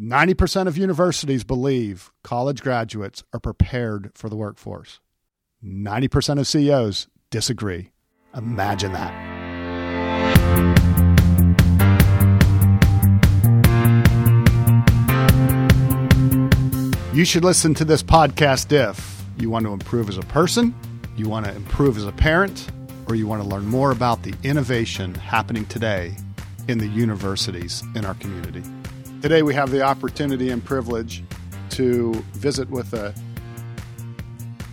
90% of universities believe college graduates are prepared for the workforce. 90% of CEOs disagree. Imagine that. You should listen to this podcast if you want to improve as a person, you want to improve as a parent, or you want to learn more about the innovation happening today in the universities in our community. Today, we have the opportunity and privilege to visit with a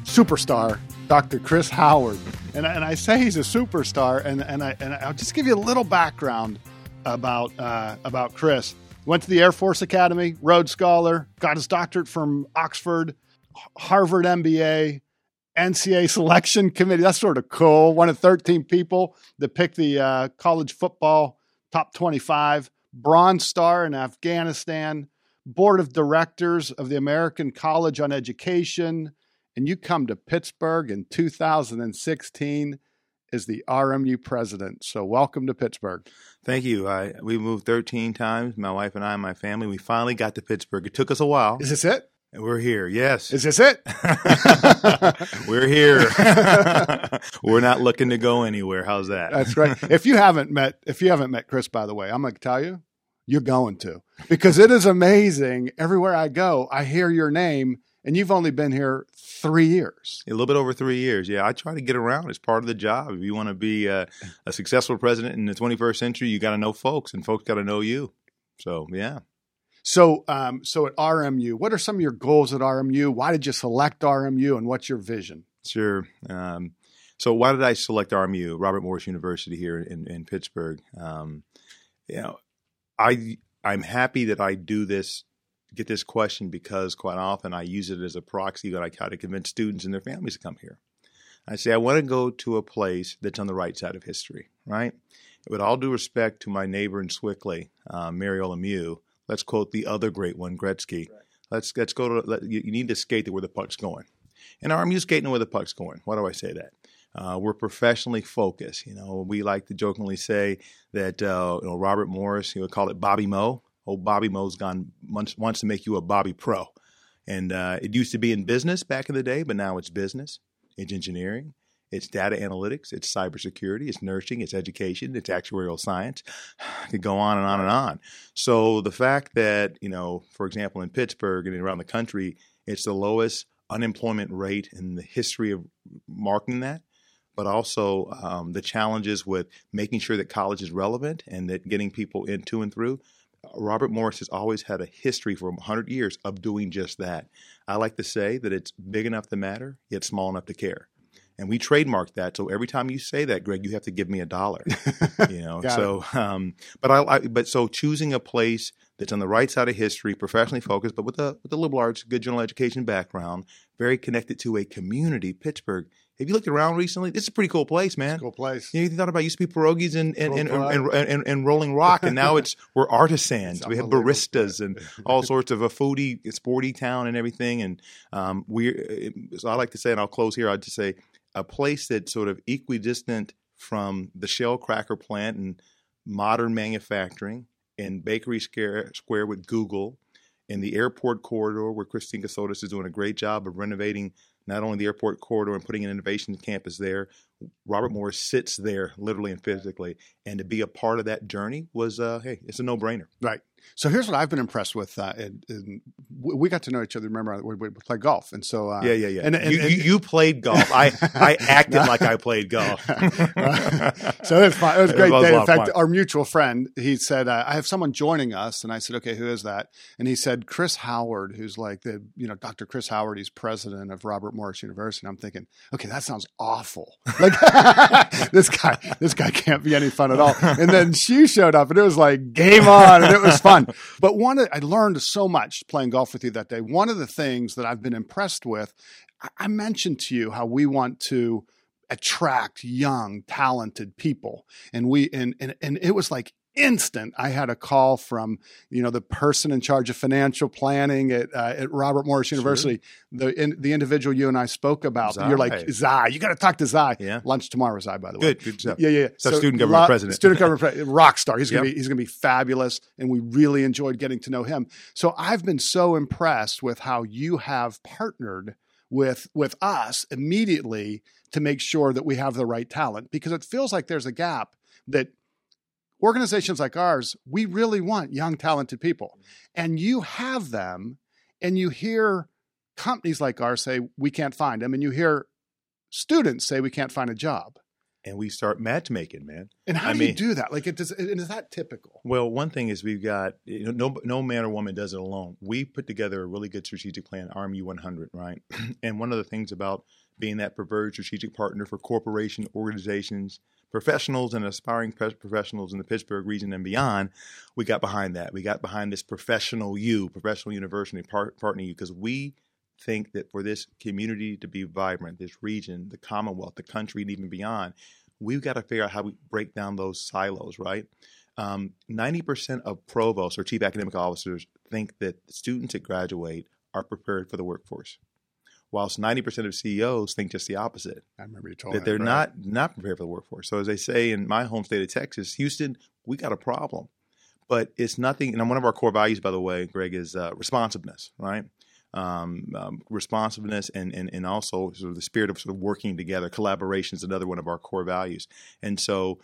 superstar, Dr. Chris Howard. And, and I say he's a superstar, and, and, I, and I'll just give you a little background about, uh, about Chris. Went to the Air Force Academy, Rhodes Scholar, got his doctorate from Oxford, Harvard MBA, NCAA selection committee. That's sort of cool. One of 13 people that picked the uh, college football top 25 Bronze Star in Afghanistan, board of directors of the American College on Education, and you come to Pittsburgh in 2016 as the RMU president. So welcome to Pittsburgh. Thank you. I, we moved 13 times, my wife and I and my family. We finally got to Pittsburgh. It took us a while. Is this it? We're here. Yes. Is this it? we're here. we're not looking to go anywhere. How's that? That's right. If you haven't met if you haven't met Chris by the way, I'm going to tell you, you're going to. Because it is amazing everywhere I go, I hear your name and you've only been here 3 years. A little bit over 3 years. Yeah, I try to get around. It's part of the job. If you want to be a, a successful president in the 21st century, you got to know folks and folks got to know you. So, yeah. So, um, so at RMU, what are some of your goals at RMU? Why did you select RMU, and what's your vision? Sure. Um, so, why did I select RMU, Robert Morris University here in, in Pittsburgh? Um, you know, I I'm happy that I do this, get this question because quite often I use it as a proxy that I try to convince students and their families to come here. I say I want to go to a place that's on the right side of history, right? With all due respect to my neighbor in Sewickley, uh, Mary Mew Let's quote the other great one, Gretzky. Right. Let's let's go to. Let, you, you, need to skate to where the puck's going. And RMU skating where the puck's going. Why do I say that? Uh, we're professionally focused. You know, we like to jokingly say that uh, you know Robert Morris, you would call it Bobby Mo. Oh, Bobby Mo's gone wants, wants to make you a Bobby Pro, and uh, it used to be in business back in the day, but now it's business, it's engineering, it's data analytics, it's cybersecurity, it's nursing, it's education, it's actuarial science. I could go on and on and on. So the fact that, you know, for example, in Pittsburgh and around the country, it's the lowest unemployment rate in the history of marking that, but also um, the challenges with making sure that college is relevant and that getting people into and through. Robert Morris has always had a history for 100 years of doing just that. I like to say that it's big enough to matter, yet small enough to care and we trademarked that. So every time you say that, Greg, you have to give me a dollar. You know, so um, but I, I, but so choosing a place that's on the right side of history, professionally focused, but with a with a liberal arts, good general education background, very connected to a community, Pittsburgh. Have you looked around recently? This is a pretty cool place, man. cool place. You, know, you thought about used to be pierogies and and, and, and, and, and, Rolling Rock, and now it's we're artisans. we have baristas and all sorts of a foodie, sporty town and everything. And um, we, so I like to say, and I'll close here. I'd just say a place that's sort of equidistant from the shell cracker plant and modern manufacturing and Bakery Square, Square with Google in the airport corridor where Christina Cassotis is doing a great job of renovating not only the airport corridor and putting an innovation campus there, Robert Morris sits there literally and physically. And to be a part of that journey was, uh, hey, it's a no brainer. Right. So here's what I've been impressed with. Uh, and, and we got to know each other. Remember, we, we played golf, and so uh, yeah, yeah, yeah. And, and, you, you, played golf. I I acted like I played golf. so it was fun. It was a great was day. In fact, our mutual friend he said, uh, "I have someone joining us," and I said, "Okay, who is that?" And he said, "Chris Howard, who's like the you know Dr. Chris Howard. He's president of Robert Morris University." And I'm thinking, okay, that sounds awful. Like this guy, this guy can't be any fun at all. And then she showed up, and it was like game on, and it was fun. But one, I learned so much playing golf with you that day. One of the things that I've been impressed with, I mentioned to you how we want to attract young, talented people, and we and and and it was like instant I had a call from you know the person in charge of financial planning at uh, at Robert Morris Sure. University the in, the individual you and I spoke about you're like Zai you got to talk to Zai Yeah. lunch tomorrow Zai by the way Good, good stuff. yeah yeah So student government president. student government pre- rock star he's gonna Yep. be he's gonna be fabulous and we really enjoyed getting to know him so I've been so impressed with how you have partnered with with us immediately to make sure that we have the right talent because it feels like there's a gap that organizations like ours we really want young talented people and you have them and you hear companies like ours say we can't find them and you hear students say we can't find a job And we start matchmaking, man. and how I do you do that like it does and is that typical Well, one thing is we've got you know, no no man or woman does it alone. We put together a really good strategic plan, RMU 100, right? and one of the things about being that preferred strategic partner for corporation organizations, professionals, and aspiring professionals in the Pittsburgh region and beyond, we got behind that. We got behind this professional you, professional university par- partner you, because we think that for this community to be vibrant, this region, the Commonwealth, the country, and even beyond, we've got to figure out how we break down those silos, right? Um, 90% of provosts or chief academic officers think that students that graduate are prepared for the workforce, whilst 90% of CEOs think just the opposite i remember you told that they're right? not not prepared for the workforce. So as they say in my home state of Texas, Houston, we got a problem, but it's nothing. And one of our core values, by the way, Greg, is uh, responsiveness, right? Um, um, responsiveness and, and and also sort of the spirit of sort of working together. Collaboration is another one of our core values. And so,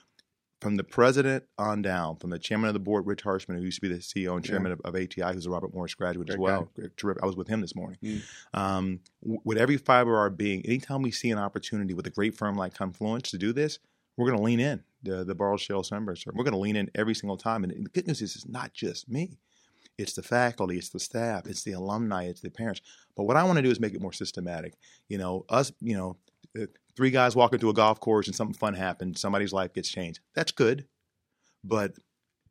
from the president on down, from the chairman of the board, Rich Harshman, who used to be the CEO and chairman of, of ATI, who's a Robert Morris graduate as Great well. Terrific. I was with him this morning. Mm. Um, with every fiber of our being, anytime we see an opportunity with a great firm like Confluence to do this, we're going to lean in. The the Barles Shell Sunburst. We're going to lean in every single time. And the good news is, it's not just me. It's the faculty, it's the staff, it's the alumni, it's the parents. But what I want to do is make it more systematic. You know, us, you know, uh, three guys walk into a golf course and something fun happens, somebody's life gets changed. That's good. But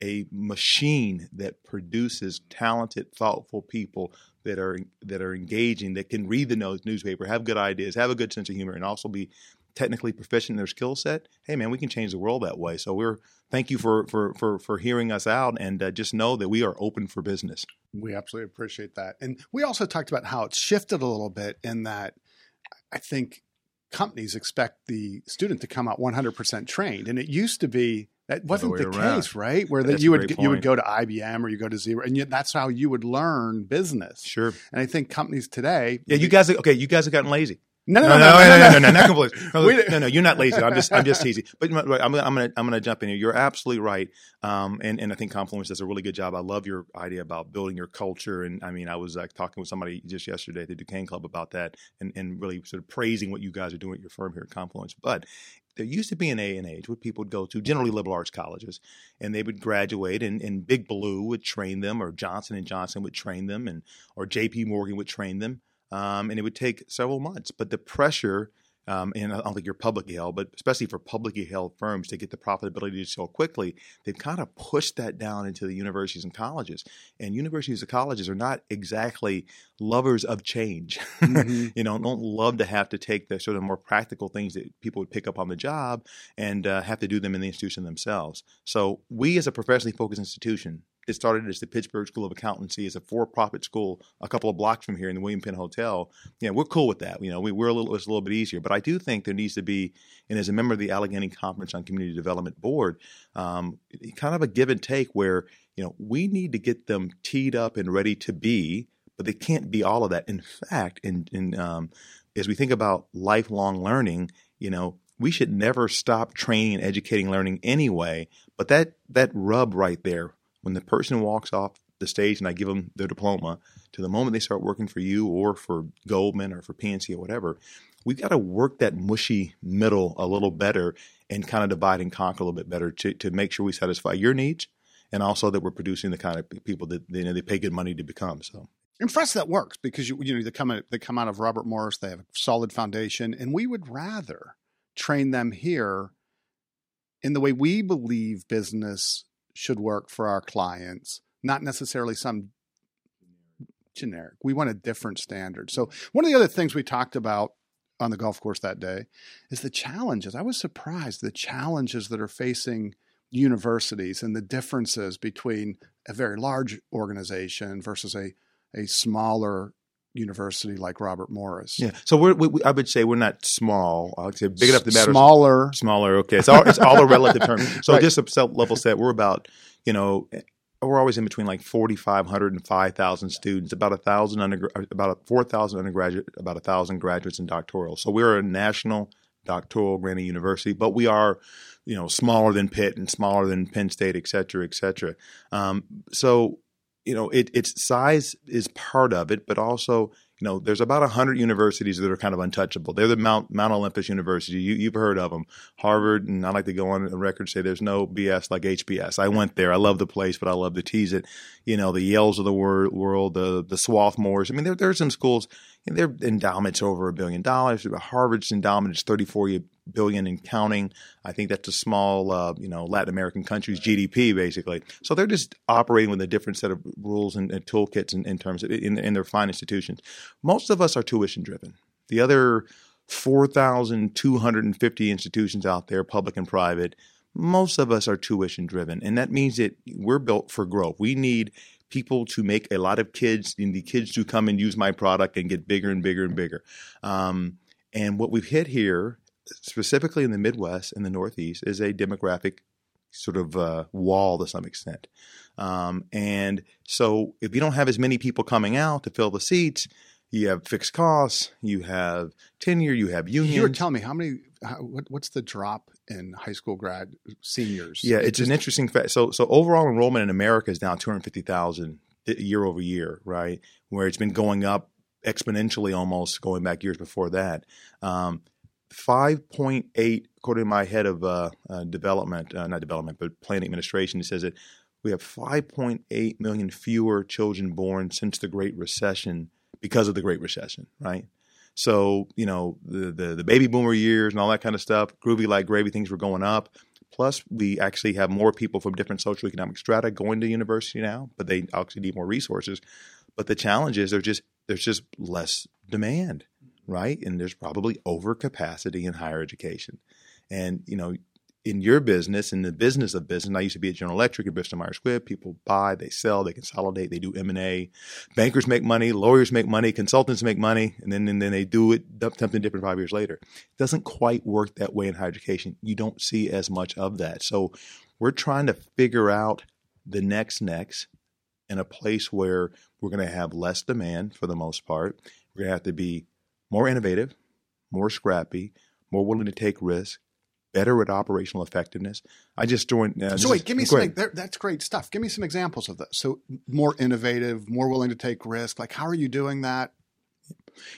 a machine that produces talented, thoughtful people that are that are engaging, that can read the news- newspaper, have good ideas, have a good sense of humor, and also be technically proficient in their skill set. Hey, man, we can change the world that way. So we're thank you for for for for hearing us out, and uh, just know that we are open for business. We absolutely appreciate that. And we also talked about how it's shifted a little bit in that I think companies expect the student to come out 100% trained. And it used to be that wasn't way the case, right? Where that you would you would go to IBM or you go to Xerox and yet that's how you would learn business. Sure. And I think companies today Yeah, you guys. Okay, you guys have gotten lazy. No, no, No, no, no, no, no, no, no, not completely. No, no, no, you're not lazy. I'm just, I'm just teasing. But you know, right, I'm, I'm gonna, I'm gonna jump in here. You're absolutely right. Um, and and I think Confluence does a really good job. I love your idea about building your culture. And I mean, I was like talking with somebody just yesterday at the Duquesne Club about that, and and really sort of praising what you guys are doing at your firm here at Confluence. But there used to be an A and age where people would go to generally liberal arts colleges, and they would graduate, and, and Big Blue would train them, or Johnson and Johnson would train them, and or J.P. Morgan would train them, um, and it would take several months. But the pressure, um, and I don't think you're publicly held, but especially for publicly held firms to get the profitability to so quickly, they've kind of pushed that down into the universities and colleges. And universities and colleges are not exactly lovers of change. Mhm. you know, don't love to have to take the sort of more practical things that people would pick up on the job and uh, have to do them in the institution themselves. So we, as a professionally focused institution, it started as the Pittsburgh School of Accountancy, as a for-profit school, a couple of blocks from here in the William Penn Hotel. Yeah, we're cool with that. You know, we, we're a little, it's a little bit easier, but I do think there needs to be, and as a member of the Allegheny Conference on Community Development Board, um, kind of a give and take where you know we need to get them teed up and ready to be, but they can't be all of that. In fact, in, in um, as we think about lifelong learning, you know, we should never stop training and educating learning anyway. But that that rub right there, when the person walks off the stage and I give them their diploma, to the moment they start working for you or for Goldman or for PNC or whatever, we've got to work that mushy middle a little better and kind of divide and conquer a little bit better to, to make sure we satisfy your needs and also that we're producing the kind of people that you know, they pay good money to become. So And for us, that works because you, you know they come out, they come out of Robert Morris. They have a solid foundation, and we would rather train them here in the way we believe business should work for our clients, not necessarily some generic. We want a different standard. So one of the other things we talked about on the golf course that day is the challenges. I was surprised the challenges that are facing universities and the differences between a very large organization versus a a smaller university like Robert Morris. Yeah. So we're, we, I would say we're not small. I would say big enough to matter. Smaller. Smaller. Okay. It's all, it's all a relative term. So right. just a level set, we're about, you know, we're always in between like 4,500 and 5,000 students, about a thousand under, about 4,000 undergraduate, about a thousand graduates and doctoral. So we're a national doctoral granting university, but we are, you know, smaller than Pitt and smaller than Penn State, et cetera, et cetera. Um, so you know, it, its size is part of it, but also, you know, there's about 100 universities that are kind of untouchable. They're the Mount, Mount Olympus University. You, you've heard of them. Harvard, and I like to go on the record say there's no BS like HBS. I went there. I love the place, but I love to tease it. You know, the Yales of the wor- world, the, the Swarthmores. I mean, there, there are some schools, their endowments over a billion dollars. Harvard's endowment is 34 billion and counting. I think that's a small, uh, you know, Latin American country's GDP basically. So they're just operating with a different set of rules and, and toolkits in, in, terms of in, in their fine institutions. Most of us are tuition driven. The other 4,250 institutions out there, public and private, most of us are tuition driven, and that means that we're built for growth. We need people to make a lot of kids and the kids to come and use my product and get bigger and bigger and bigger. Um, and what we've hit here specifically in the Midwest and the Northeast, is a demographic sort of uh, wall to some extent. Um, and so if you don't have as many people coming out to fill the seats, you have fixed costs, you have tenure, you have unions. You were telling me how many, what, what's the drop in high school grad seniors? Yeah, it's, just, an interesting fact. So, so overall enrollment in America is down 250,000 year over year, right? Where it's been going up exponentially almost going back years before that. Um, 5.8, according to my head of uh, uh, development, uh, not development, but planning administration, says that we have 5.8 million fewer children born since the Great Recession because of the Great Recession, right? So, you know, the, the, the baby boomer years and all that kind of stuff, groovy like gravy, things were going up. Plus, we actually have more people from different social economic strata going to university now, but they actually need more resources. But the challenge is there's just there's just less demand right? And there's probably overcapacity in higher education. And, you know, in your business, in the business of business, I used to be at General Electric at Bristol Myers Squibb. People buy, they sell, they consolidate, they do M and A. Bankers make money, lawyers make money, consultants make money, and then and then they do it something different five years later. It doesn't quite work that way in higher education. You don't see as much of that. So we're trying to figure out the next next in a place where we're going to have less demand for the most part. We're going to have to be more innovative, more scrappy, more willing to take risks, better at operational effectiveness. I just joined. Uh, so wait, give me some. That's great stuff. Give me some examples of this. So more innovative, more willing to take risk. Like how are you doing that?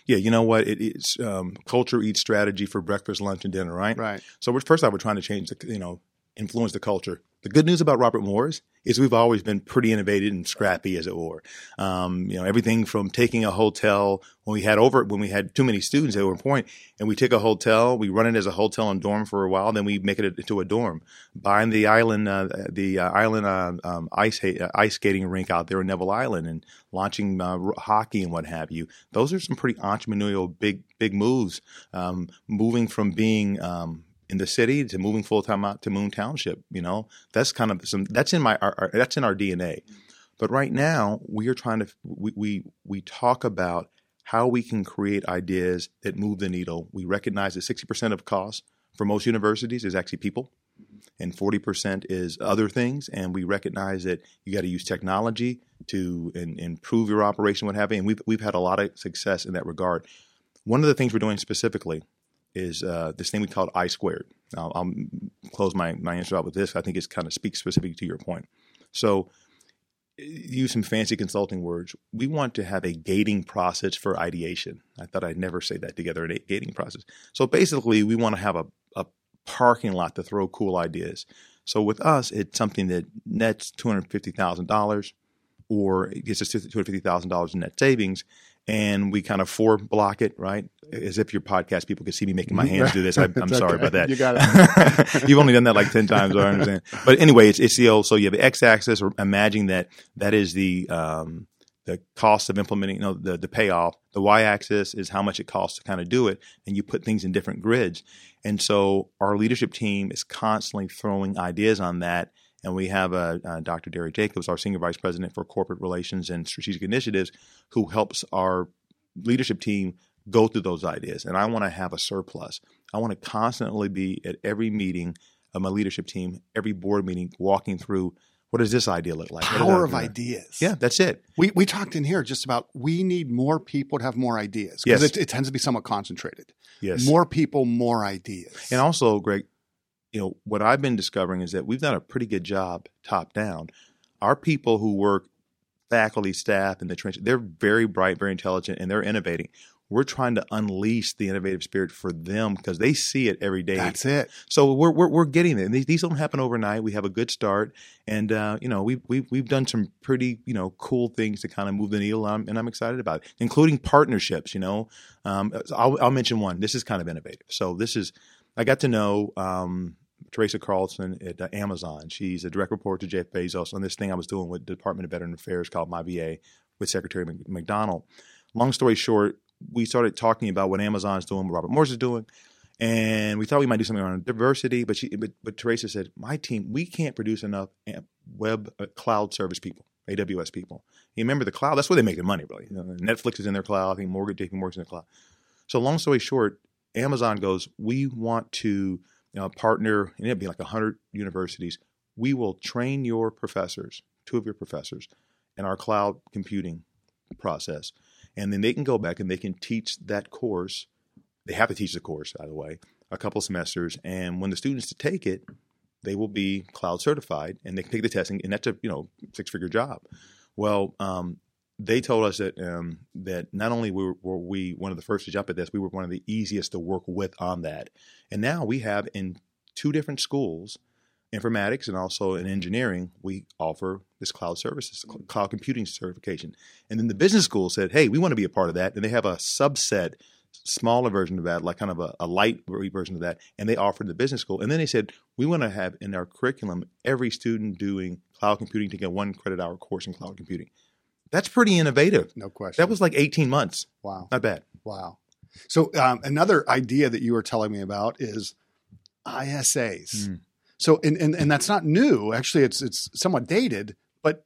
Yeah, you know what? It, it's um, culture eats strategy for breakfast, lunch, and dinner, right? Right. So first, I was trying to change the, you know, influence the culture. The good news about Robert Morris is we've always been pretty innovative and scrappy, as it were. Um, you know, everything from taking a hotel when we had over when we had too many students at one point, and we take a hotel, we run it as a hotel and dorm for a while, then we make it into a dorm. Buying the island, uh, the uh, island uh, um, ice uh, ice skating rink out there in Neville Island, and launching uh, hockey and what have you. Those are some pretty entrepreneurial big big moves. Um, moving from being um, in the city to moving full time out to Moon Township. You know, that's kind of some that's in my our, our, that's in our DNA. But right now, we are trying to we, we we talk about how we can create ideas that move the needle. We recognize that sixty percent of costs for most universities is actually people, and forty percent is other things. And we recognize that you got to use technology to in, improve your operation, what have you. And we've we've had a lot of success in that regard. One of the things we're doing specifically is uh, this thing we call I squared. I'll, I'll, close my, my answer out with this. I think it kind of speaks specifically to your point. So, use some fancy consulting words. We want to have a gating process for ideation. I thought I'd never say that together, a gating process. So, basically, we want to have a, a parking lot to throw cool ideas. So, with us, it's something that nets $250,000 or it gets us $250,000 in net savings and we kind of four block it, right? As if your podcast people could see me making my hands do this. I, am sorry okay. about that. You got it. You've only done that like 10 times, I understand. But anyway, it's, it's the old, so you have x axis, or imagine that that is the, um, the cost of implementing, you know, the the payoff. The y-axis is how much it costs to kind of do it, and you put things in different grids. And so our leadership team is constantly throwing ideas on that. And we have a, uh Dr. Derek Jacobs, our senior vice president for corporate relations and strategic initiatives, who helps our leadership team go through those ideas. And I want to have a surplus. I want to constantly be at every meeting of my leadership team, every board meeting, walking through what does this idea look like? Power of ideas. Yeah, that's it. We, we talked in here just about we need more people to have more ideas because Yes. it, it tends to be somewhat concentrated. Yes. More people, more ideas. And also, Greg, you know, what I've been discovering is that we've done a pretty good job top down. Our people who work, faculty, staff in the trench, they're very bright, very intelligent, and they're innovating. We're trying to unleash the innovative spirit for them because they see it every day. That's it. So we're we're, we're getting there. These, these don't happen overnight. We have a good start, and uh, you know we've we've we've done some pretty you know cool things to kind of move the needle, um, and I'm excited about it, including partnerships. You know, um, I'll, I'll mention one. This is kind of innovative. So this is I got to know um, Teresa Carlson at uh, Amazon. She's a direct report to Jeff Bezos on this thing I was doing with the Department of Veteran Affairs called My VA with Secretary Mc- McDonald. Long story short, we started talking about what Amazon's doing, what Robert Morris is doing, and we thought we might do something around diversity. But she, but, but Teresa said, "My team, we can't produce enough web uh, cloud service people, AWS people. You remember the cloud? That's where they make their money, really. You know, Netflix is in their cloud. I think Morgan, JP Morgan's in the cloud. So long story short, Amazon goes, we want to partner, and it'd be like 100 universities. We will train your professors, two of your professors, in our cloud computing process. And then they can go back and they can teach that course. They have to teach the course, by the way, a couple semesters. And when the students take it, they will be cloud certified and they can take the testing. And that's a you know six figure job. Well, um, they told us that um, that not only were, were we one of the first to jump at this, we were one of the easiest to work with on that. And now we have in two different schools, informatics and also in engineering, we offer this cloud services, cl- cloud computing certification. And then the business school said, "Hey, we want to be a part of that." And they have a subset, smaller version of that, like kind of a, a light version of that, and they offered the business school. And then they said, "We want to have in our curriculum every student doing cloud computing taking a one credit hour course in cloud computing." That's pretty innovative. No question. That was like 18 months. wow. Not bad. Wow. So um, another idea that you were telling me about is ISAs. Mm. So and, and and that's not new. Actually, it's it's somewhat dated, but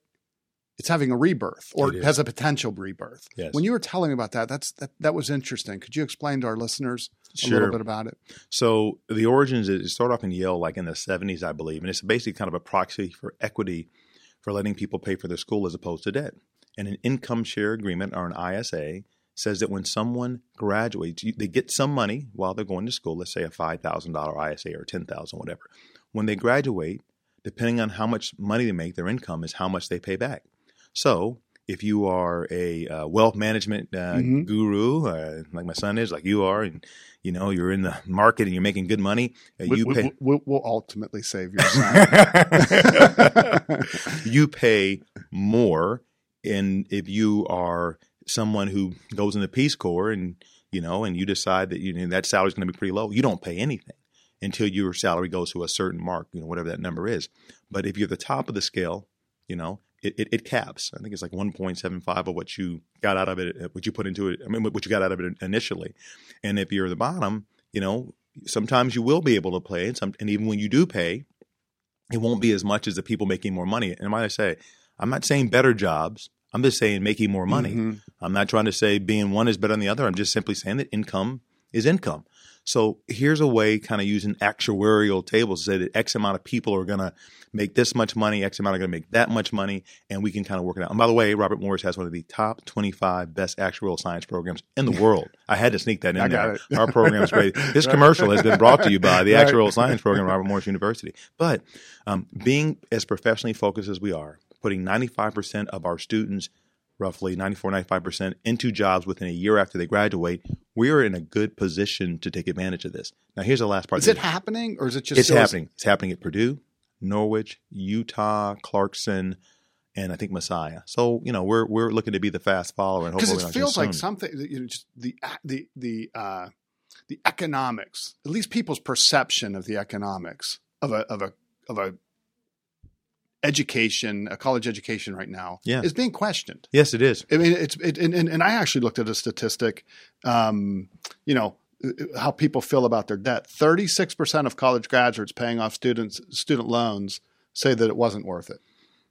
it's having a rebirth or has a potential rebirth. Yes. When you were telling me about that, that's that that was interesting. Could you explain to our listeners a Sure. little bit about it? So the origins it started off in Yale, like in the '70s, I believe, and it's basically kind of a proxy for equity for letting people pay for their school as opposed to debt. And an income share agreement or an ISA says that when someone graduates, you, they get some money while they're going to school. Let's say a five thousand dollar ISA or ten thousand, whatever. When they graduate, depending on how much money they make, their income is how much they pay back. So if you are a uh, wealth management uh, Mhm. guru, uh, like my son is, like you are, and you know you're in the market and you're making good money, uh, We, you we, pay will we'll ultimately save your son. you pay more, and if you are someone who goes in the Peace Corps and you know, and you decide that you know, that salary's going to be pretty low, you don't pay anything until your salary goes to a certain mark, you know, whatever that number is. But if you're the top of the scale, you know, it, it, it caps. I think it's like 1.75 of what you got out of it, uh, what you put into it. I mean, what you got out of it initially. And if you're the bottom, you know, sometimes you will be able to play, and some, and even when you do pay, it won't be as much as the people making more money. And might I say, I'm not saying better jobs. I'm just saying making more money. Mhm. I'm not trying to say being one is better than the other. I'm just simply saying that income is income. So here's a way, kind of using actuarial tables, to say that X amount of people are going to make this much money, X amount are going to make that much money, and we can kind of work it out. And by the way, Robert Morris has one of the top 25 best actuarial science programs in the world. I had to sneak that in there. it. Our program is great. This Right. commercial has been brought to you by the Right. Actuarial Science Program at Robert Morris University. But um, being as professionally focused as we are, putting 95% of our students roughly 94 95% into jobs within a year after they graduate we are in a good position to take advantage of this. Now here's the last part. Is it happening or is it just it's happening. It's happening at purdue norwich utah clarkson and i think messiah so you know we're we're looking to be the fast follower and because hopefully it feels like something you know just the the the uh the economics at least people's perception of the economics of a of a of a education, a college education right now, Yeah. is being questioned. Yes, it is. I mean, it's it, and, and, and I actually looked at a statistic, um, you know, how people feel about their debt. Thirty six percent of college graduates paying off students student loans say that it wasn't worth it,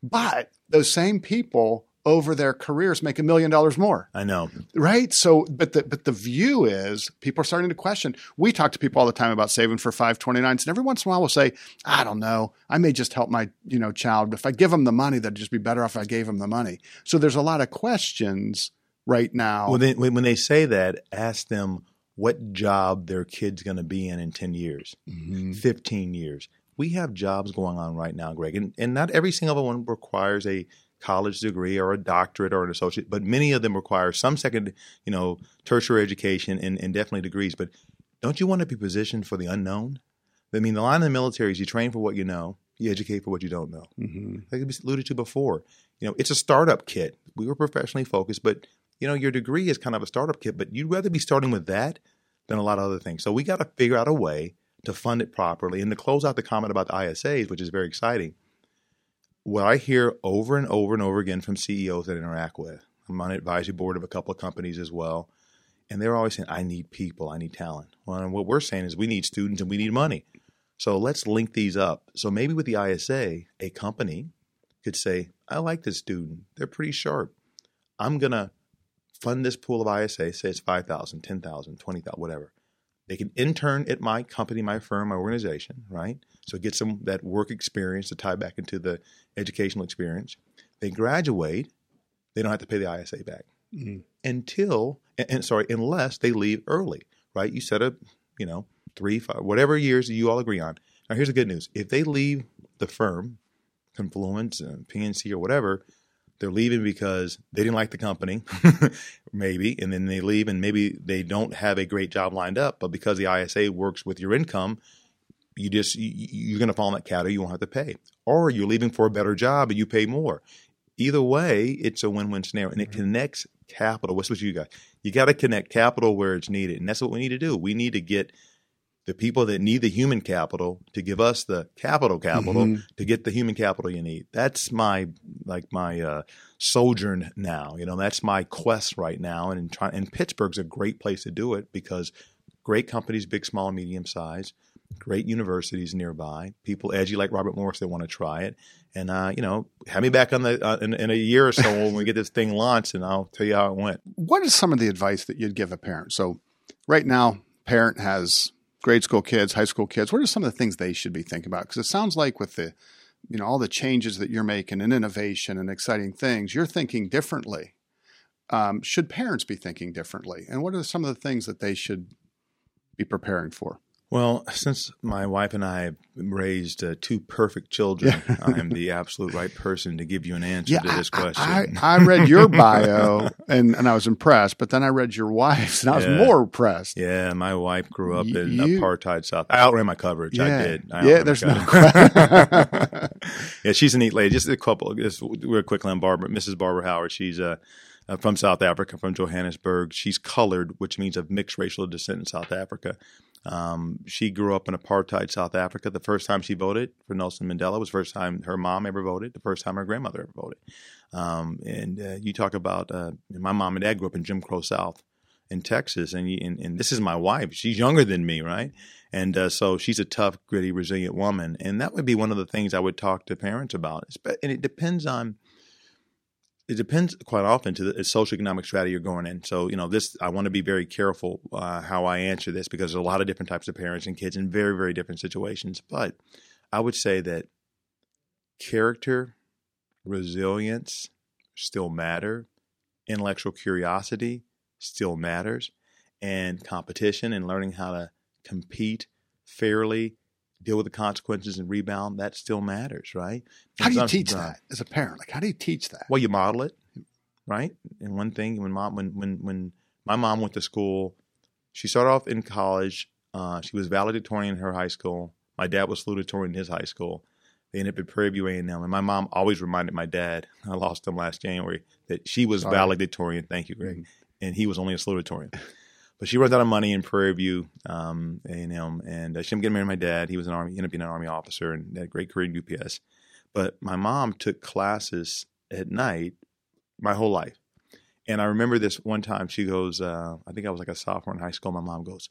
but those same people over their careers make a million dollars more. I know. right? So but the but the view is people are starting to question. We talk to people all the time about saving for 529s and every once in a while we'll say i don't know. I may just help my you know child. If i give them the money that'd just be better off if i gave them the money. So there's a lot of questions right now. Well, then, when when they say that, ask them what job their kid's going to be in in 10 years, Mhm. 15 years. We have jobs going on right now, Greg, and, and not every single one requires a college degree or a doctorate or an associate, but many of them require some second, you know, tertiary education and, and definitely degrees. But don't you want to be positioned for the unknown? I mean, the line in the military is you train for what you know, you educate for what you don't know. Mhm. like we alluded to before. You know, it's a startup kit. We were professionally focused, but you know, your degree is kind of a startup kit, but you'd rather be starting with that than a lot of other things. So we got to figure out a way to fund it properly. And to close out the comment about the ISAs, which is very exciting, what I hear over and over and over again from CEOs that I interact with, I'm on an advisory board of a couple of companies as well, and they're always saying, I need people, I need talent. Well, and what we're saying is we need students and we need money. So let's link these up. So maybe with the ISA, a company could say, I like this student. They're pretty sharp. I'm going to fund this pool of ISA, say it's 5,000, 10,000, 20,000, whatever. They can intern at my company, my firm, my organization, right? So get some that work experience to tie back into the educational experience. They graduate, they don't have to pay the ISA back Mhm. until, and, and sorry, unless they leave early, right? You set up, you know, three, five, whatever years you all agree on. Now, here's the good news: if they leave the firm, Confluence, uh, PNC, or whatever, they're leaving because they didn't like the company, maybe, and then they leave, and maybe they don't have a great job lined up, but because the ISA works with your income, you just you, you're going to fall in that category. You won't have to pay, or you're leaving for a better job and you pay more. Either way, it's a win-win scenario, and it mm-hmm. connects capital. What's what you got? You got to connect capital where it's needed, and that's what we need to do. We need to get the people that need the human capital to give us the capital capital Mhm. to get the human capital you need. That's my like my uh, sojourn now. You know, that's my quest right now. And in try, and Pittsburgh's a great place to do it because great companies, big, small, medium size, great universities nearby, people edgy like Robert Morris that want to try it. And uh, you know, have me back on the uh, in, in a year or so when we get this thing launched, and I'll tell you how it went. what is some of the advice that you'd give a parent so right now parent has grade school kids high school kids what are some of the things they should be thinking about? Because it sounds like with the you know all the changes that you're making and innovation and exciting things you're thinking differently. Um, should parents be thinking differently? And what are some of the things that they should be preparing for Well, since my wife and I raised uh, two perfect children, I am the absolute right person to give you an answer to this question. I, I read your bio and, and I was impressed, but then I read your wife's and I was Yeah. more impressed. yeah, my wife grew up in You- apartheid South. I outran my coverage. I Yeah. did. I Yeah, there's no yeah, she's a neat lady. Just a couple. Just real quickly on Barbara, Mrs. Barbara Howard. She's uh, uh, from South Africa, from Johannesburg. She's colored, which means of mixed racial descent in South Africa. Um, she grew up in apartheid South Africa. The first time she voted for Nelson Mandela was the first time her mom ever voted. The first time her grandmother ever voted. Um, and uh, you talk about uh, my mom and dad grew up in Jim Crow South in Texas, and, and and this is my wife. She's younger than me, right? And uh, so she's a tough, gritty, resilient woman. And that would be one of the things I would talk to parents about. And it depends on, it depends quite often to the socioeconomic strategy you're going in. So, you know, this, I want to be very careful uh, how I answer this because there's a lot of different types of parents and kids in very, very different situations. But I would say that character, resilience still matter, intellectual curiosity still matters, and competition and learning how to compete fairly, deal with the consequences and rebound, that still matters, right? How do you teach that as a parent? Like, how do you teach that? Well, you model it, right? And one thing when mom when when when my mom went to school, she started off in college. Uh, she was valedictorian in her high school. My dad was salutatorian in his high school. They ended up at Prairie View A&M, and my mom always reminded my dad. I lost him last January that she was valedictorian. Thank you, Greg, Mhm. and he was only a salutatorian. But she runs out of money in Prairie View um, A&M, and uh, she ended up getting married to my dad. He was an army, ended up being an army officer, and had a great career in UPS. But my mom took classes at night my whole life. And I remember this one time she goes, uh, I think I was like a sophomore in high school. My mom goes,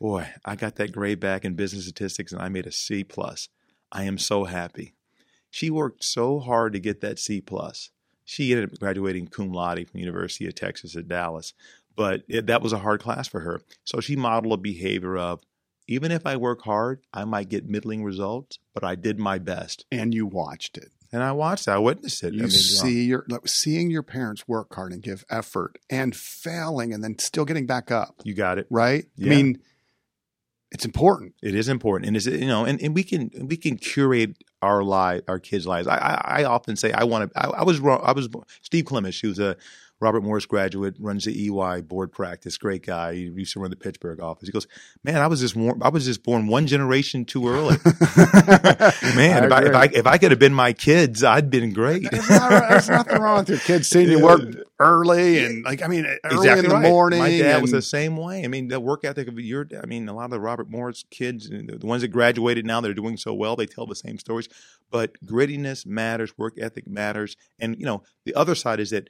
Boy, I got that grade back in business statistics and I made a C plus. I am so happy. She worked so hard to get that C plus. She ended up graduating cum laude from the University of Texas at Dallas, but it, that was a hard class for her. So she modeled a behavior of even if I work hard, I might get middling results, but I did my best. And you watched it. And I watched it. I witnessed it. You I mean, see your seeing your parents work hard and give effort and failing and then still getting back up. you got it. Right? Yeah. I mean, it's important. It is important, and is you know, and, and we can we can curate our life, our kids' lives. I I, I often say I want to. I, I was wrong. I was Steve Clements. He was a Robert Morris graduate, runs the EY board practice. Great guy. He used to run the Pittsburgh office. He goes, man, I was just born, I was just born one generation too early. man, if I, if I if I could have been my kids, I'd been great. There's, not, there's nothing wrong with your kids seeing you work early and like I mean early exactly in the right. morning. My dad and, was the same way. I mean, the work ethic of your, I mean, a lot of the Robert Morris kids, the ones that graduated now, they're doing so well. They tell the same stories. But grittiness matters, work ethic matters, and you know, the other side is that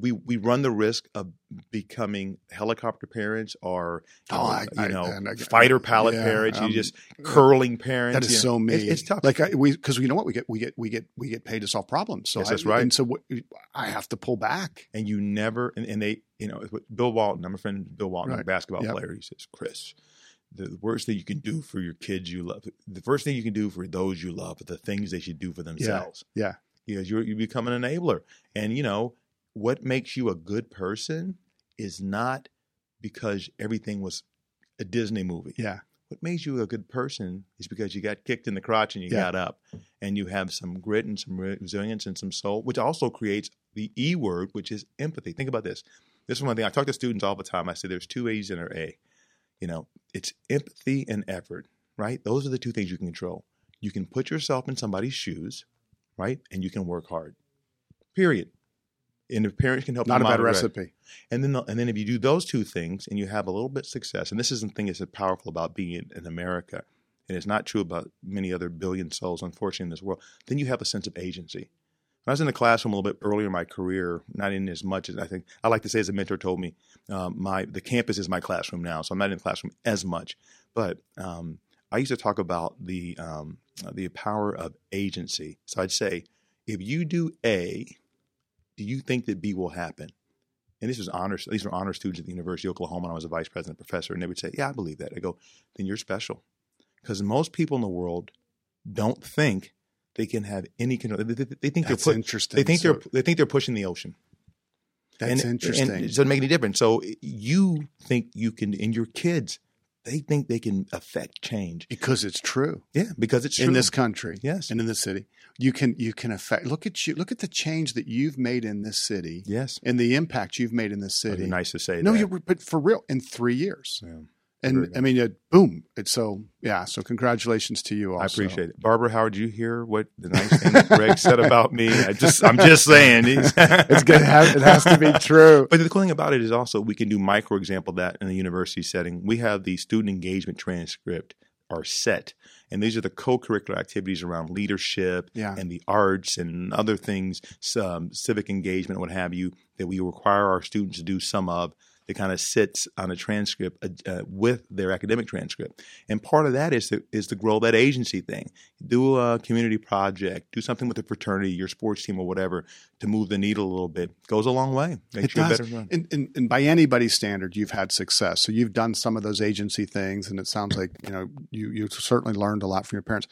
we we run the risk of becoming helicopter parents or Oh, I- you know and I- fighter pilot yeah, parents. um, you just curling parents. that is you know. so me. It- it's tough. Like I, we, because you know what we get, we get, we get, we get paid to solve problems. So Yes, I- that's right. And so what, I have to pull back. and you never and, and they you know Bill Walton, I'm a friend of Bill Walton, a Right. basketball Yep. player. He says, Chris, the worst thing you can do for your kids you love, the first thing you can do for those you love are the things they should do for themselves. Yeah. Because you're you become an enabler. And you know, what makes you a good person is not because everything was a Disney movie. Yeah. What makes you a good person is because you got kicked in the crotch and you Yeah. got up and you have some grit and some resilience and some soul, which also creates the E word, which is empathy. Think about this. This is one thing I talk to students all the time. I say there's two A's in our A. You know, it's empathy and effort, right? Those are the two things you can control. You can put yourself in somebody's shoes, right? And you can work hard. Period. And if parents can help Not a bad recipe. and then, the, and then if you do those two things and you have a little bit of success, and this is the thing that's powerful about being in, in America, and it's not true about many other billion souls, unfortunately, in this world, then you have a sense of agency. When I was in the classroom a little bit earlier in my career, not in as much as I think I like to say, as a mentor told me, um, my the campus is my classroom now, so I'm not in the classroom as much. But um, I used to talk about the um, the power of agency. So I'd say, if you do A, do you think that B will happen? and this was honors. These were honor students at the University of Oklahoma. And I was a vice president professor, and they would say, "Yeah, I believe that." I go, "Then you're special," because most people in the world don't think they can have any control. They, they, they think That's they're put, interesting. they think So they're they think they're pushing the ocean. that's and, interesting. And it doesn't make any difference. So you think you can, and your kids, they think they can affect change. because it's true Yeah, because it's true. in this country. Yes. And in this city. You can you can affect look at you look at the change that you've made in this city yes, and the impact you've made in this city. nice to say No, that. you're but for real in three years. Yeah. And I mean, it, boom! It's so yeah. So congratulations to you. Also. I appreciate it, Barbara. How did you hear what the nice thing Greg said about me? I just, I'm just saying. It's good. It has, it has to be true. But the cool thing about it is also we can do micro example that in the university setting. We have the student engagement transcript or set, and these are the co-curricular activities around leadership Yeah. and the arts and other things, some um, civic engagement, what have you, that we require our students to do some of. That kind of sits on a transcript uh, uh, with their academic transcript, and part of that is to, is to grow that agency thing. Do a community project, do something with the fraternity, your sports team, or whatever, to move the needle a little bit. Goes a long way. Makes It you does. And, and, and by anybody's standard, you've had success. So you've done some of those agency things, and it sounds like you know you you certainly learned a lot from your parents.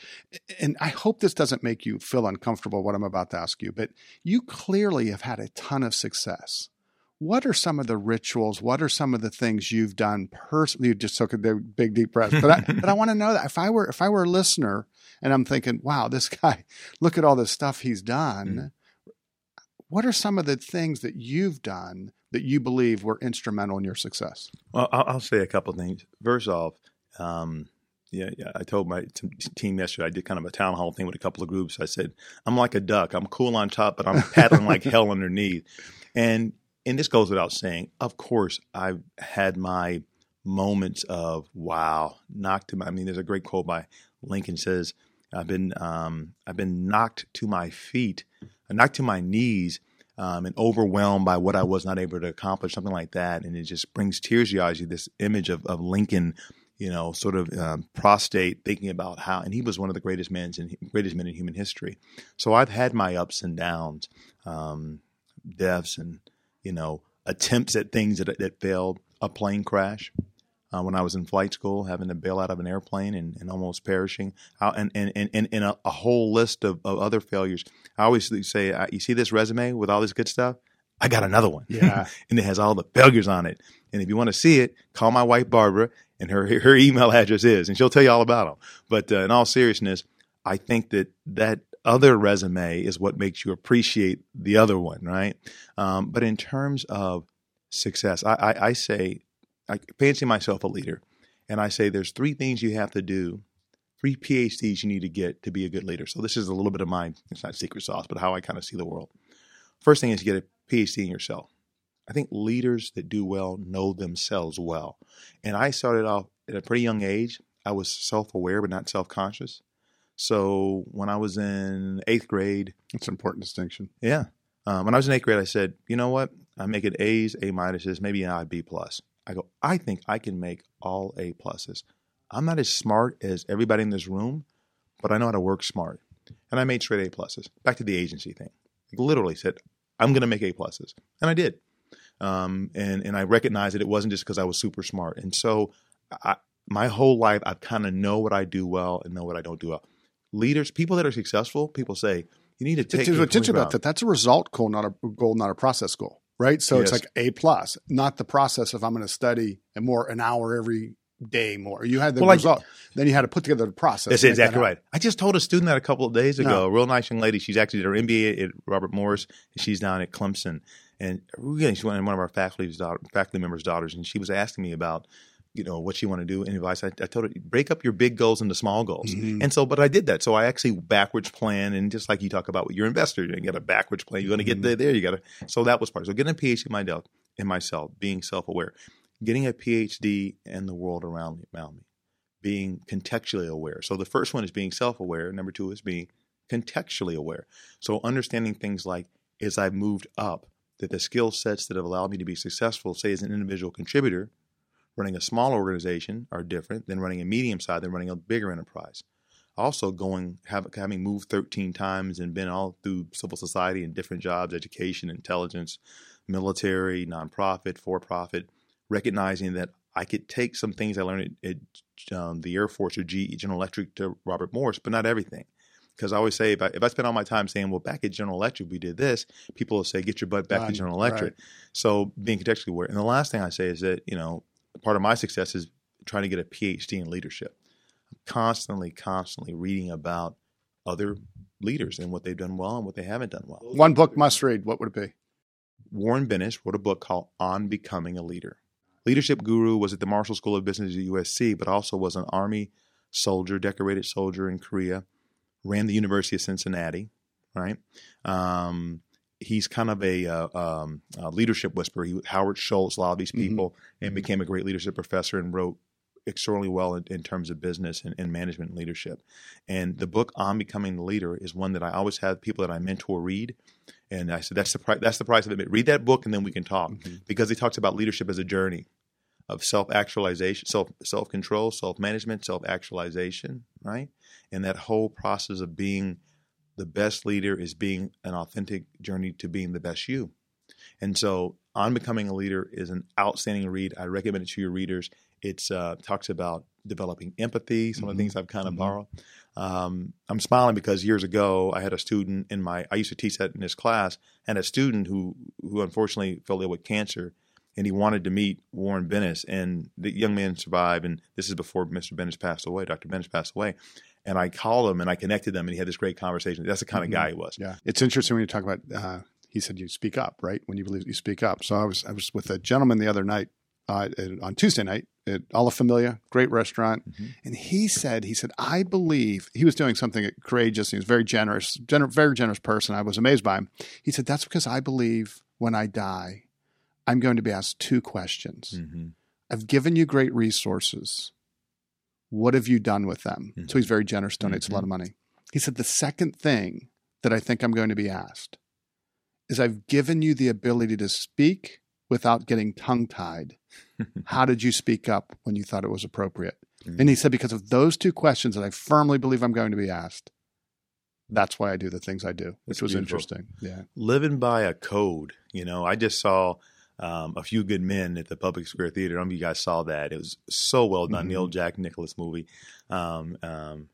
And I hope this doesn't make you feel uncomfortable. What I'm about to ask you, but you clearly have had a ton of success. What are some of the rituals? What are some of the things you've done personally? You just took a big, big deep breath, but I, but I want to know that if I were if I were a listener and I'm thinking, wow, this guy, look at all the stuff he's done. What are some of the things that you've done that you believe were instrumental in your success? Well, I'll, I'll say a couple of things. First off, um, yeah, yeah, I told my t- team yesterday. I did kind of a town hall thing with a couple of groups. I said, "I'm like a duck. I'm cool on top, but I'm paddling like hell underneath." And and this goes without saying. Of course, I've had my moments of wow, knocked him. I mean, there's a great quote by Lincoln says, I've been um, I've been knocked to my feet, knocked to my knees, um, and overwhelmed by what I was not able to accomplish, something like that, and it just brings tears to your eyes. This image of, of Lincoln, you know, sort of um, prostate, thinking about how, and he was one of the greatest men in greatest men in human history. So I've had my ups and downs, um, deaths, and you know, attempts at things that that failed. A plane crash, uh, when I was in flight school, having to bail out of an airplane and, and almost perishing, uh, and, and, and, and a, a, whole list of, of other failures. I always say, you see this resume with all this good stuff? I got another one. Yeah. and it has all the failures on it. And if you want to see it, call my wife, Barbara, and her, her email address is, and she'll tell you all about them. But uh, in all seriousness, I think that that other resume is what makes you appreciate the other one, right? Um, but in terms of success, I, I, I say I fancy myself a leader, and I say there's three things you have to do, three PhDs you need to get to be a good leader. So this is a little bit of mine. It's not secret sauce, but how I kind of see the world. First thing is to get a PhD in yourself. I think leaders that do well know themselves well. And I started off at a pretty young age. I was self aware, but not self conscious. So when I was in eighth grade, it's an important distinction. Yeah. Um, when I was in eighth grade, I said, you know what? I'm making A's, A minuses, maybe an I, B plus. I go, I think I can make all A pluses. I'm not as smart as everybody in this room, but I know how to work smart. And I made straight A pluses. Back to the agency thing. Like literally said, I'm going to make A pluses. And I did. Um, and, and I recognized that it wasn't just because I was super smart. And so I, my whole life, I kind of know what I do well and know what I don't do well. Leaders, people that are successful, people say, you need to take. It's, about that. That's a result goal, not a goal, not a process goal right? So yes. it's like A plus, not the process If I'm going to study and more an hour every day more. You had the well, result. Then you had to put together the process. That's exactly that right. I just told a student that a couple of days ago. No. A real nice young lady. She's actually did her MBA at Robert Morris. she's down at Clemson. And again, she's one of our faculty's daughter, faculty members' daughters, and she was asking me about you know what you want to do and advice I, I, told her break up your big goals into small goals. Mm-hmm. and so but i did that. So i actually backwards plan and just like you talk about with your investor you got a backwards plan. You're going to get mm-hmm. there you got to so that was part. So getting a phd in myself in myself being self-aware getting a phd in the world around me, around me being contextually aware. So the first one is being self-aware number two is being contextually aware. So understanding things like as i've moved up that the skill sets that have allowed me to be successful say as an individual contributor running a small organization are different than running a medium size than running a bigger enterprise. Also, going have, having moved 13 times and been all through civil society and different jobs, education, intelligence, military, nonprofit, for profit, recognizing that I could take some things I learned at, at um, the Air Force or GE, General Electric to Robert Morris, but not everything. Because I always say, if I, if I spend all my time saying, well, back at General Electric, we did this, people will say, get your butt back right, to General Electric. Right. So being contextually aware. And the last thing I say is that, you know, part of my success is trying to get a PhD in leadership. I'm constantly, constantly reading about other leaders and what they've done well and what they haven't done well. One book must read. What would it be? Warren Bennis wrote a book called On Becoming a Leader. Leadership guru was at the Marshall School of Business at USC, but also was an Army soldier, decorated soldier in Korea, ran the University of Cincinnati, right? Um, he's kind of a, uh, um, a leadership whisperer. He, Howard Schultz, a lot of these mm-hmm. people, mm-hmm. and became a great leadership professor and wrote extraordinarily well in, in terms of business and, and, management and leadership. And the book on becoming the leader is one that I always have people that I mentor read. And I said that's the price. That's the price of it. Read that book and then we can talk mm-hmm. because he talks about leadership as a journey of self actualization, self self control, self management, self actualization, right? And that whole process of being the best leader is being an authentic journey to being the best you. And so, On Becoming a Leader is an outstanding read. I recommend it to your readers. It uh, talks about developing empathy, some mm-hmm. of the mm-hmm. things I've kind of mm-hmm. borrowed. Um, I'm smiling because years ago I had a student in my I used to teach that in this class, and a student who who unfortunately fell ill with cancer, and he wanted to meet Warren Bennis, and the young man survived. And this is before Mr. Bennis passed away. Dr. Bennis passed away, and I called him and I connected them and he had this great conversation. That's the kind of mm-hmm. guy he was. Yeah. It's interesting when you talk about, uh, he said you speak up, right? When you believe you speak up. So I was, I was with a gentleman the other night, uh, on Tuesday night at La Familia, great restaurant. Mm-hmm. And he said, he said, I believe he was doing something courageous. He was very generous, gener- very generous person. I was amazed by him. He said, that's because I believe when I die, I'm going to be asked two questions. Mm-hmm. I've given you great resources what have you done with them? Mm-hmm. So he's very generous, donates mm-hmm. a lot of money. He said, The second thing that I think I'm going to be asked is I've given you the ability to speak without getting tongue tied. How did you speak up when you thought it was appropriate? Mm-hmm. And he said, Because of those two questions that I firmly believe I'm going to be asked, that's why I do the things I do, which That's was beautiful. interesting. Yeah. living by a code. You know, I just saw um, a few good men at the Public Square Theater. I don't know if you guys saw that. It was so well done. Mhm. The old Jack Nicholas movie. Um, um,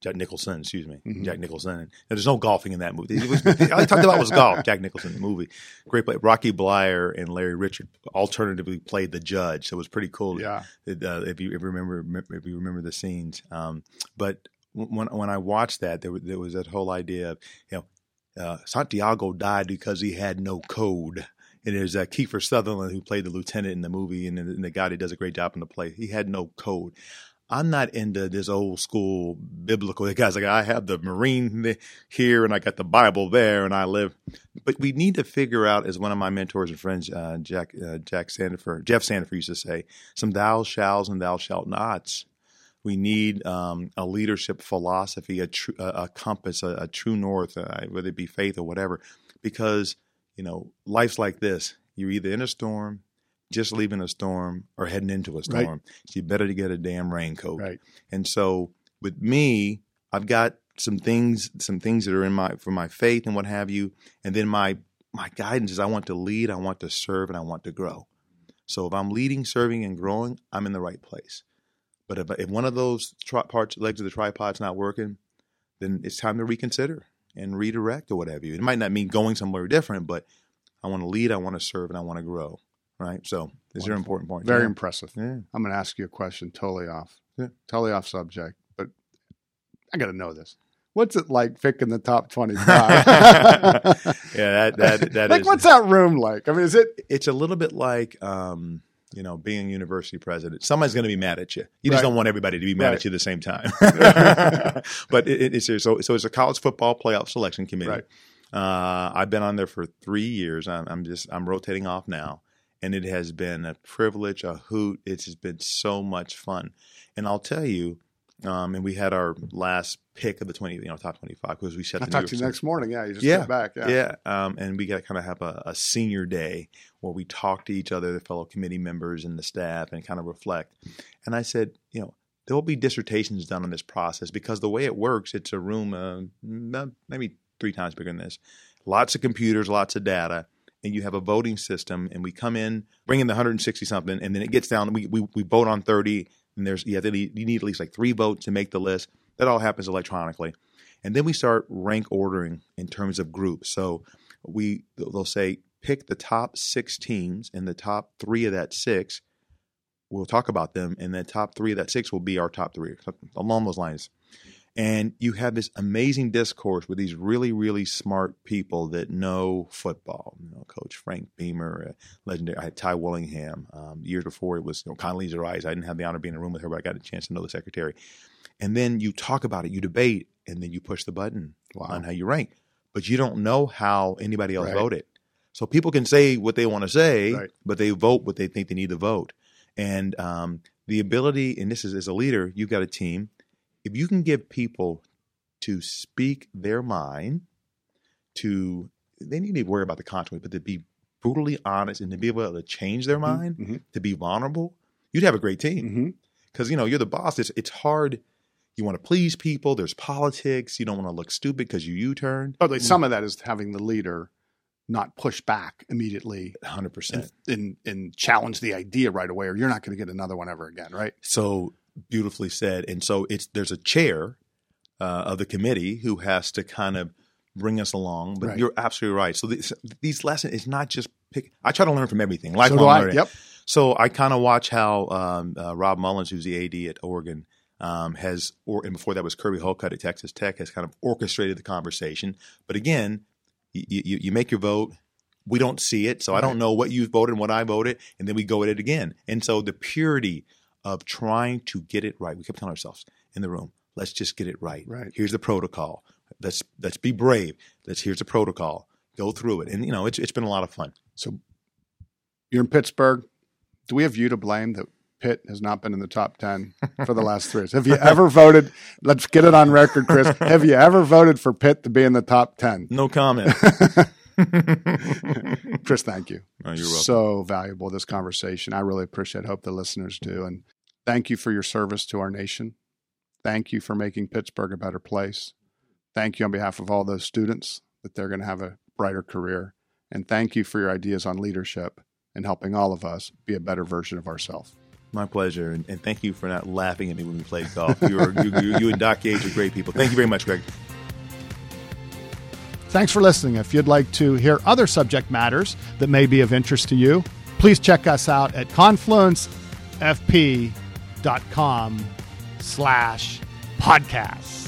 Jack Nicholson, excuse me, Mhm. Jack Nicholson. And there's no golfing in that movie. It was, all he talked about was golf. Jack Nicholson, the movie, great play. Rocky Bleier and Larry Richert alternatively played the judge. So it was pretty cool. Yeah. It, uh, if you if you remember if you remember the scenes. Um, but when when I watched that, there was, there was that whole idea of you know uh, Santiago died because he had no code. There's uh, Kiefer Sutherland who played the lieutenant in the movie, and and the guy that does a great job in the play. He had no code. I'm not into this old school biblical. The guy's like, I have the Marine here, and I got the Bible there, and I live. But we need to figure out, as one of my mentors and friends, uh, Jack uh, Jack Sandifer, Jeff Sandifer used to say, some thou shalls and thou shalt nots. We need um, a leadership philosophy, a, tr- a compass, a, a true north, uh, whether it be faith or whatever, because you know life's like this. You're either in a storm, just leaving a storm, or heading into a Right. storm. So you better to get a damn raincoat. Right. And so with me, I've got some things, some things that are in my for my faith and what have you, and then my my guidance is I want to lead, I want to serve, and I want to grow. So if I'm leading, serving, and growing, I'm in the right place. But if, if one of those tri- parts, legs of the tripod's not working, then it's time to reconsider and redirect or whatever. It might not mean going somewhere different, but I want to lead, I want to serve, and I want to grow. Right. So these are Wonderful. important points. Very Yeah. impressive. Yeah. I'm going to ask you a question totally off, Yeah. totally off subject, but I got to know this. What's it like picking the top 25? yeah, that that that like, is- what's that room like? I mean, is it? it's a little bit like um, you know being university president. Somebody's going to be mad at you. You just don't want everybody to be mad Right. at you at the same time. but it, it- it's so so it's a college football playoff selection committee. Right. Uh, I've been on there for three years. I'm, I'm just I'm rotating off now, and it has been a privilege, a hoot. It's been so much fun, and I'll tell you. Um, and we had our last pick of the twenty, you know, top twenty-five because we set. I the talked to you next morning. Yeah, you just Yeah. back. Yeah. yeah, um, and we got to kind of have a, a senior day where we talk to each other, the fellow committee members and the staff, and kind of reflect. And I said, you know, there will be dissertations done on this process because the way it works, it's a room uh, maybe three times bigger than this, lots of computers, lots of data, and you have a voting system. And we come in, bring in the 160 something, and then it gets down. We we, we vote on 30, and there's you need, you need at least like three votes to make the list. That all happens electronically. And then we start rank ordering in terms of groups. So we they'll say pick the top six teams, and the top three of that six, we'll talk about them, and the top three of that six will be our top three, along those lines. And you have this amazing discourse with these really, really smart people that know football. You know, Coach Frank Beamer, uh, legendary. I had Ty Willingham. Um, years before it was you know, Condoleezza Rice. I didn't have the honor of being in a room with her, but I got a chance to know the secretary. And then you talk about it, you debate, and then you push the button Wow. on how you rank. But you don't know how anybody else Right. voted. So people can say what they want to say, Right. but they vote what they think they need to vote. And um, the ability, and this is as a leader, you've got a team. If you can give people to speak their mind, to they need to worry about the consequence, but to be brutally honest and to be able to change their mm-hmm, mind, hmm to be vulnerable, you'd have a great team mm-hmm. because you know you're the boss. It's it's hard. You want to please people. There's politics. You don't want to look stupid because you U-turn. But like, some mm. of that is having the leader not push back immediately Hundred and, percent. and, and challenge the idea right away, or you're not going to get another one ever again, right? So beautifully said. And so it's there's a chair uh, of the committee who has to kind of bring us along. But Right. you're absolutely right. So these, these lessons it's not just pick. I try to learn from everything. Lifelong so learning. Yep. So I kind of watch how um, uh, Rob Mullens, who's the AD at Oregon, um, has, or and before that was Kirby Hocutt at Texas Tech, has kind of orchestrated the conversation. But again, you, you, you make your vote. We don't see it, so I don't know what you voted and what I voted, and then we go at it again. And so the purity of trying to get it right. We kept telling ourselves in the room, let's just get it right. Right. Here's the protocol. Let's let's be brave. Let's here's the protocol. Go through it, and you know it's it's been a lot of fun. So you're in Pittsburgh. Do we have you to blame that Pitt has not been in the top 10 for the last three years. Have you ever voted? Let's get it on record, Chris. Have you ever voted for Pitt to be in the top 10? No comment. Chris, thank you. Oh, you're welcome. So valuable, this conversation. I really appreciate it. Hope the listeners do. And thank you for your service to our nation. Thank you for making Pittsburgh a better place. Thank you on behalf of all those students that they're going to have a brighter career. And thank you for your ideas on leadership and helping all of us be a better version of ourselves. My pleasure, and, and, thank you for not laughing at me when we played golf. You, were, you, you, you and Doc Gage are great people. Thank you very much, Greg. Thanks for listening. If you'd like to hear other subject matters that may be of interest to you, please check us out at confluencefp.com slash podcasts.